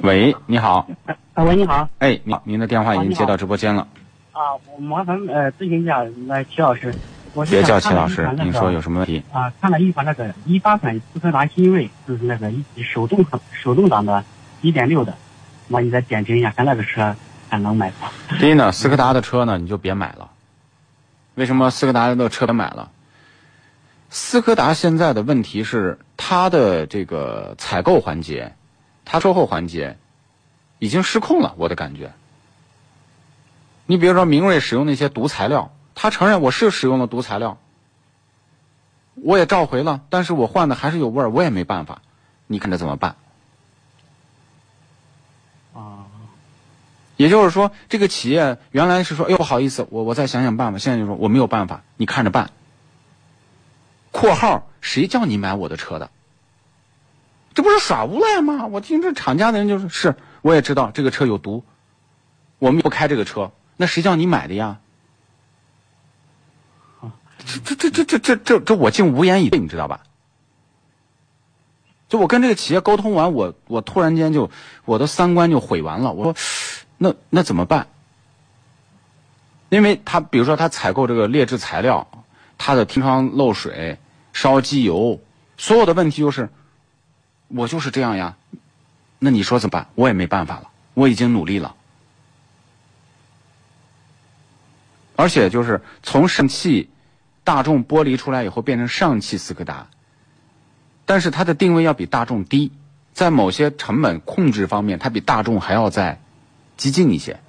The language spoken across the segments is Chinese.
喂，你好。啊，喂，你好。哎，你好，您的电话已经接到直播间了。啊，我麻烦呃咨询一下那齐老师。我别叫齐老师，您说有什么问题？啊，看了一款那个一八款斯柯达新锐，就是那个一手动手动挡的，一点六的，那你再点评一下，看那个车还能买吗？第一呢，斯柯达的车呢你就别买了。为什么斯柯达的车别买了？斯柯达现在的问题是它的这个采购环节，它售后环节已经失控了，我的感觉。你比如说明锐使用那些毒材料。他承认我是使用了毒材料，我也召回了，但是我换的还是有味儿，我也没办法，你看这怎么办？啊，也就是说，这个企业原来是说，哎呦不好意思，我我再想想办法，现在就说我没有办法，你看着办。括号谁叫你买我的车的？这不是耍无赖吗？我听这厂家的人就是，是我也知道这个车有毒，我们不开这个车，那谁叫你买的呀？这这这这这这这我竟无言以对，你知道吧？就我跟这个企业沟通完，我我突然间就我的三观就毁完了。我说，那那怎么办？因为他比如说他采购这个劣质材料，他的天窗漏水、烧机油，所有的问题就是，我就是这样呀。那你说怎么办？我也没办法了，我已经努力了，而且就是从上汽。大众剥离出来以后变成上汽斯柯达，但是它的定位要比大众低，在某些成本控制方面，它比大众还要再激进一些。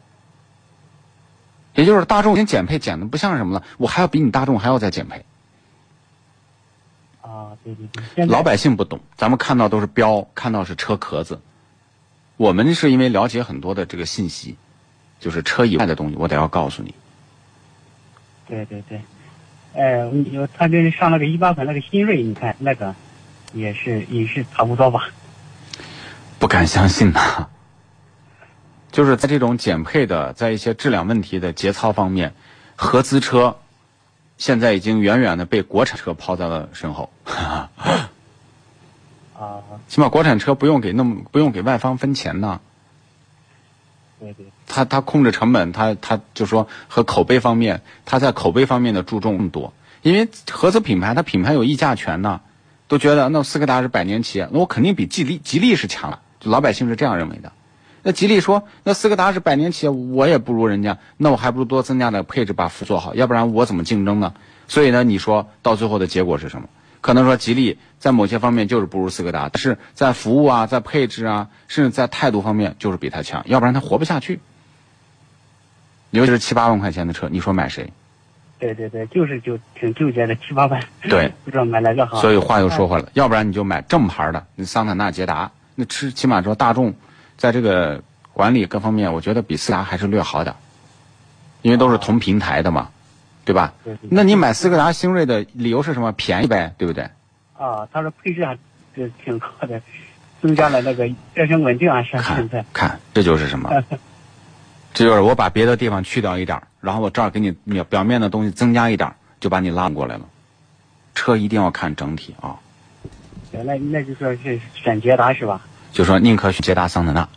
也就是大众已经减配减的不像什么了，我还要比你大众还要再减配。啊，对对对。老百姓不懂，咱们看到都是标，看到是车壳子。我们是因为了解很多的这个信息，就是车以外的东西，我得要告诉你。对对对。哎，有他跟上那个一八款那个新锐，你看那个也是也是差不多吧？不敢相信呐！就是在这种减配的，在一些质量问题的节操方面，合资车现在已经远远的被国产车抛在了身后。啊，起码国产车不用给那么不用给外方分钱呢。对对。他他控制成本，他他就说和口碑方面，他在口碑方面的注重更多。因为合资品牌，它品牌有议价权呢，都觉得那斯柯达是百年企业，那我肯定比吉利吉利是强了。就老百姓是这样认为的。那吉利说，那斯柯达是百年企业，我也不如人家，那我还不如多增加点配置，把服务做好，要不然我怎么竞争呢？所以呢，你说到最后的结果是什么？可能说吉利在某些方面就是不如斯柯达，但是在服务啊，在配置啊，甚至在态度方面就是比它强，要不然它活不下去。尤其是七八万块钱的车，你说买谁？对对对，就是就挺纠结的，七八万。对，不知道买哪个好。所以话又说回来了，要不然你就买正牌的，那桑塔纳、捷达，那吃起码说大众，在这个管理各方面，我觉得比斯柯达还是略好点，因为都是同平台的嘛，对吧？那你买斯柯达星锐的理由是什么？便宜呗，对不对？啊，他说配置还是挺高的，增加了那个车身稳定啊，是看看，这就是什么？这就是我把别的地方去掉一点然后我这儿给你表表面的东西增加一点就把你拉过来了。车一定要看整体啊。那那就说是选捷达是吧？就说宁可选捷达桑塔纳，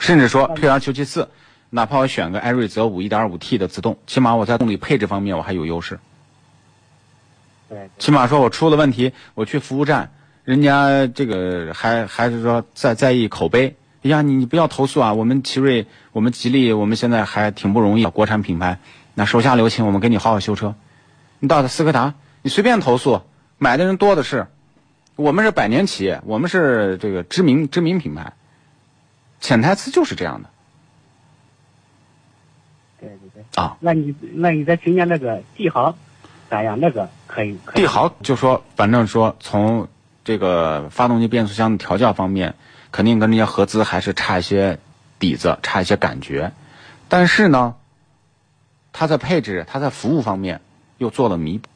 甚至说退而求其次，哪怕我选个艾瑞泽五 1.5T 的自动，起码我在动力配置方面我还有优势。对。起码说我出了问题，我去服务站，人家这个还还是说在在意口碑。哎呀，你你不要投诉啊！我们奇瑞，我们吉利，我们现在还挺不容易，国产品牌，那手下留情，我们给你好好修车。你到斯柯达，你随便投诉，买的人多的是。我们是百年企业，我们是这个知名知名品牌，潜台词就是这样的。对对对。啊，那你那你再评价那个帝豪咋样？那个可以。帝豪就说，反正说从这个发动机、变速箱的调教方面。肯定跟那些合资还是差一些底子，差一些感觉，但是呢，它在配置、它在服务方面又做了弥补，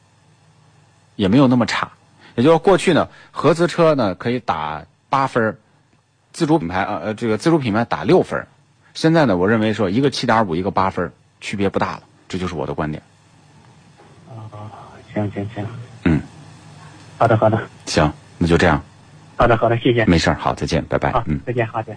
也没有那么差。也就是过去呢，合资车呢可以打八分，自主品牌呃呃这个自主品牌打六分，现在呢，我认为说一个七点五，一个八分，区别不大了，这就是我的观点。啊，行行行，嗯，好的好的，行，那就这样。好的，好的，谢谢。没事儿，好，再见，拜拜好，嗯。再见，好的。